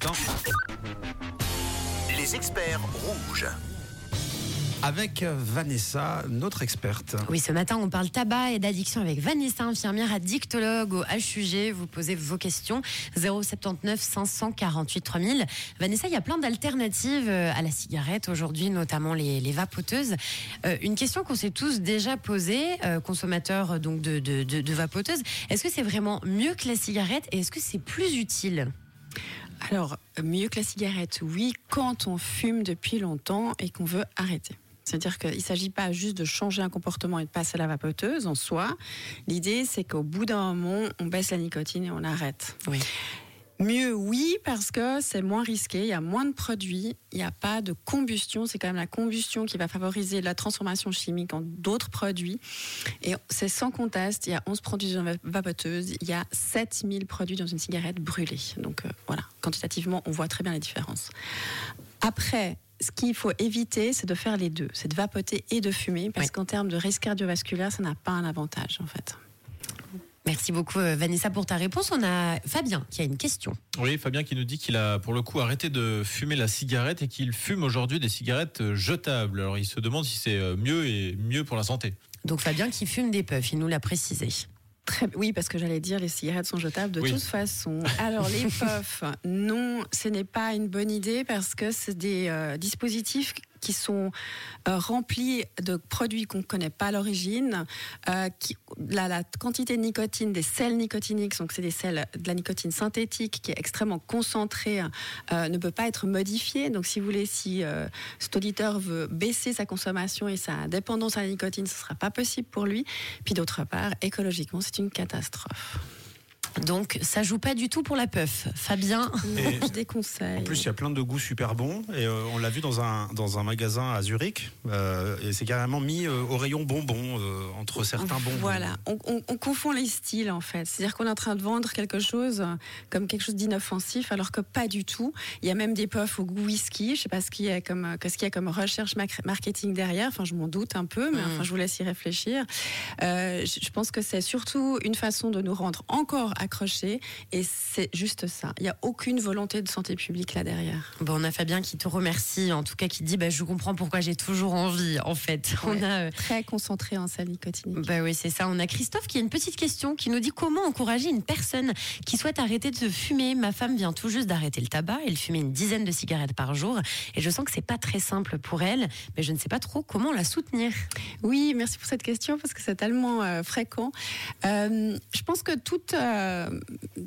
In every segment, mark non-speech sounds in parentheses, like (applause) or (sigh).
matin. Les experts rouges. Avec Vanessa, notre experte. Oui, ce matin, on parle tabac et d'addiction avec Vanessa, infirmière addictologue au HUG. Vous posez vos questions 079 548 3000. Vanessa, il y a plein d'alternatives euh, à la cigarette aujourd'hui, notamment les, les vapoteuses. Euh, une question qu'on s'est tous déjà posée, euh, consommateurs donc de, de, de, de vapoteuses. Est-ce que c'est vraiment mieux que la cigarette et est-ce que c'est plus utile? Alors, mieux que la cigarette, oui, quand on fume depuis longtemps et qu'on veut arrêter. C'est-à-dire qu'il ne s'agit pas juste de changer un comportement et de passer à la vapoteuse en soi. L'idée, c'est qu'au bout d'un moment, on baisse la nicotine et on arrête. Oui. Mieux, oui, parce que c'est moins risqué, il y a moins de produits, il n'y a pas de combustion. C'est quand même la combustion qui va favoriser la transformation chimique en d'autres produits. Et c'est sans conteste, il y a 11 produits dans une vapoteuse, il y a 7000 produits dans une cigarette brûlée. Donc euh, voilà, quantitativement, on voit très bien les différences. Après, ce qu'il faut éviter, c'est de faire les deux. C'est de vapoter et de fumer, parce Oui. qu'en termes de risque cardiovasculaire, ça n'a pas un avantage, en fait. Merci beaucoup, euh, Vanessa, pour ta réponse. On a Fabien qui a une question. Oui, Fabien qui nous dit qu'il a pour le coup arrêté de fumer la cigarette et qu'il fume aujourd'hui des cigarettes euh, jetables. Alors il se demande si c'est euh, mieux et mieux pour la santé. Donc Fabien qui fume des puffs, il nous l'a précisé. Très, oui, parce que j'allais dire les cigarettes sont jetables de Oui. toute façon. Alors les (laughs) puffs, non, ce n'est pas une bonne idée parce que c'est des euh, dispositifs qui sont euh, remplis de produits qu'on ne connaît pas l'origine. Euh, la, quantité de nicotine des sels nicotiniques, donc c'est des sels de la nicotine synthétique qui est extrêmement concentrée, euh, ne peut pas être modifiée. Donc si vous voulez, si cet auditeur veut baisser sa consommation et sa dépendance à la nicotine, ce ne sera pas possible pour lui. Puis d'autre part, écologiquement, c'est une catastrophe. Donc ça joue pas du tout pour la puff. Fabien, Non, (laughs) je déconseille. En plus, il y a plein de goûts super bons. Et euh, on l'a vu dans un, dans un magasin à Zurich. euh, et c'est carrément mis euh, au rayon bonbons, euh, entre certains bonbons. Voilà, on, on- on confond les styles en fait. C'est-à-dire qu'on est en train de vendre quelque chose comme quelque chose d'inoffensif, alors que pas du tout. Il y a même des puffs au goût whisky. Je sais pas ce qu'il y a comme, qu'est-ce qu'il y a comme recherche marketing derrière. Enfin, je m'en doute un peu, mais Mm. enfin, je vous laisse y réfléchir. Euh, je je pense que c'est surtout une façon de nous rendre encore et c'est juste ça. Il n'y a aucune volonté de santé publique là derrière. bon, on a Fabien qui te remercie, en tout cas qui dit bah, je comprends pourquoi j'ai toujours envie. En fait, (laughs) on a euh, Très concentré en nicotinique. Bah oui, c'est ça. On a Christophe qui a une petite question qui nous dit comment encourager une personne qui souhaite arrêter de fumer? Ma femme vient tout juste d'arrêter le tabac. Elle fumait une dizaine de cigarettes par jour et je sens que c'est pas très simple pour elle, mais je ne sais pas trop comment la soutenir. Oui, merci pour cette question parce que c'est tellement euh, fréquent. Euh, je pense que toute, euh,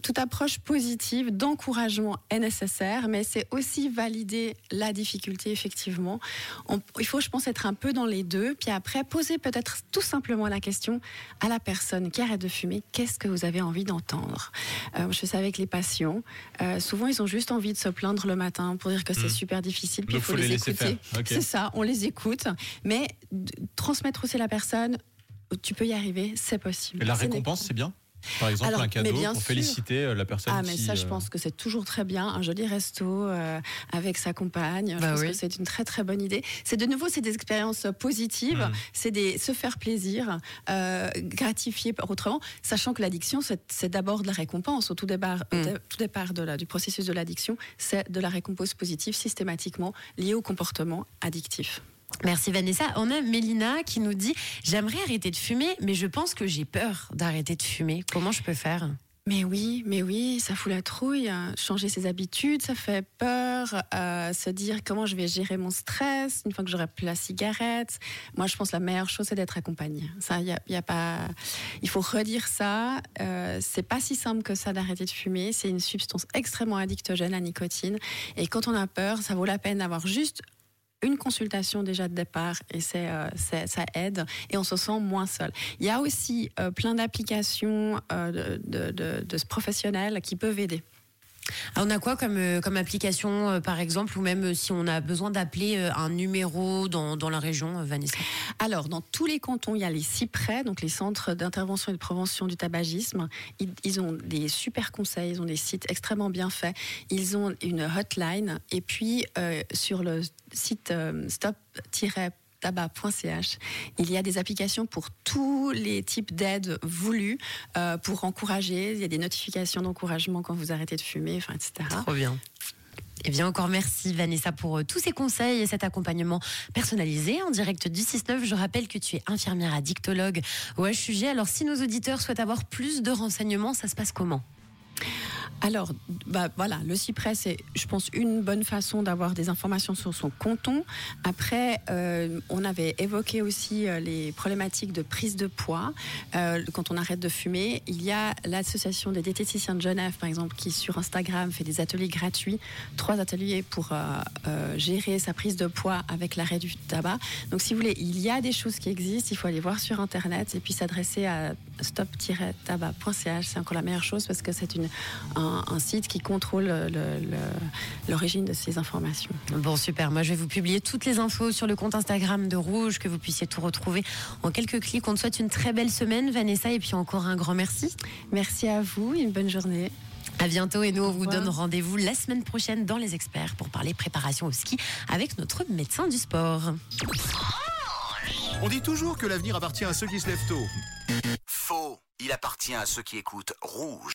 toute approche positive d'encouragement est nécessaire, mais c'est aussi valider la difficulté, effectivement. On- il faut, je pense, être un peu dans les deux, puis après poser peut-être tout simplement la question à la personne qui arrête de fumer, qu'est-ce que vous avez envie d'entendre? Euh, Je fais ça avec les patients. Euh, souvent, ils ont juste envie de se plaindre le matin pour dire que c'est Mhm. super difficile, puis il faut faut les, écouter. C'est ça, on les écoute, mais transmettre aussi à la personne, tu peux y arriver, c'est possible. Et la récompense, c'est bien? Par exemple, Alors, un mais cadeau bien pour sûr. féliciter euh, la personne Ah, mais qui, ça, je euh, pense que c'est toujours très bien. Un joli resto euh, avec sa compagne. Je Bah pense oui. que c'est une très, très bonne idée. C'est de nouveau, c'est des expériences positives. Mhm. C'est des se faire plaisir, euh, gratifier par autrement, sachant que l'addiction, c'est d'abord de la récompense. Au tout départ, au dé- tout départ de la, du processus de l'addiction, c'est de la récompense positive systématiquement liée au comportement addictif. Merci Vanessa. On a Mélina qui nous dit J'aimerais arrêter de fumer, mais je pense que j'ai peur d'arrêter de fumer. Comment je peux faire? Mais oui, mais oui, ça fout la trouille. hein. Changer ses habitudes, ça fait peur. Euh, se dire comment je vais gérer mon stress une fois que j'aurai plus la cigarette. Moi, je pense que la meilleure chose, c'est d'être accompagné. Ça, y a, y a pas. Il faut redire ça. Euh, c'est pas si simple que ça d'arrêter de fumer. C'est une substance extrêmement addictogène, la nicotine. Et quand on a peur, ça vaut la peine d'avoir juste une consultation déjà de départ et euh, c'est- ça aide et on se sent moins seul. Il y a aussi euh, plein d'applications euh, de, de, de- de professionnels qui peuvent aider. Ah, On a quoi comme, euh, comme application, euh, par exemple, ou même euh, si on a besoin d'appeler un numéro dans, dans la région, Vanessa? Alors, dans tous les cantons, il y a les CIPRES, donc les centres d'intervention et de prévention du tabagisme. Ils, ils ont des super conseils, ils ont des sites extrêmement bien faits. Ils ont une hotline. Et puis, sur le site euh, stop-tabac.ch, il y a des applications pour tous les types d'aides voulues euh, pour encourager. Il y a des notifications d'encouragement quand vous arrêtez de fumer, etc. Trop bien. Eh bien, encore merci Vanessa pour euh, tous ces conseils et cet accompagnement personnalisé en direct du 6-9. Je rappelle que tu es infirmière addictologue au HUG. Alors, si nos auditeurs souhaitent avoir plus de renseignements, ça se passe comment? Alors, bah, voilà, le cyprès, c'est, je pense, une bonne façon d'avoir des informations sur son canton. Après, euh, on avait évoqué aussi euh, les problématiques de prise de poids. Euh, quand on arrête de fumer, il y a l'association des diététiciens de Genève, par exemple, qui sur Instagram fait des ateliers gratuits, trois ateliers pour gérer sa prise de poids avec l'arrêt du tabac. Donc, si vous voulez, il y a des choses qui existent. Il faut aller voir sur Internet et puis s'adresser à stop-tabac.ch. C'est encore la meilleure chose parce que c'est une un, un, site qui contrôle l'origine de ces informations. Bon, super. Moi, je vais vous publier toutes les infos sur le compte Instagram de Rouge, que vous puissiez tout retrouver en quelques clics. On te souhaite une très belle semaine, Vanessa, et puis encore un grand merci. Merci à vous, une bonne journée. À bientôt et nous on vous donne rendez-vous la semaine prochaine dans les experts pour parler préparation au ski avec notre médecin du sport. On dit toujours que l'avenir appartient à ceux qui se lèvent tôt. Faux, il appartient à ceux qui écoutent Rouge.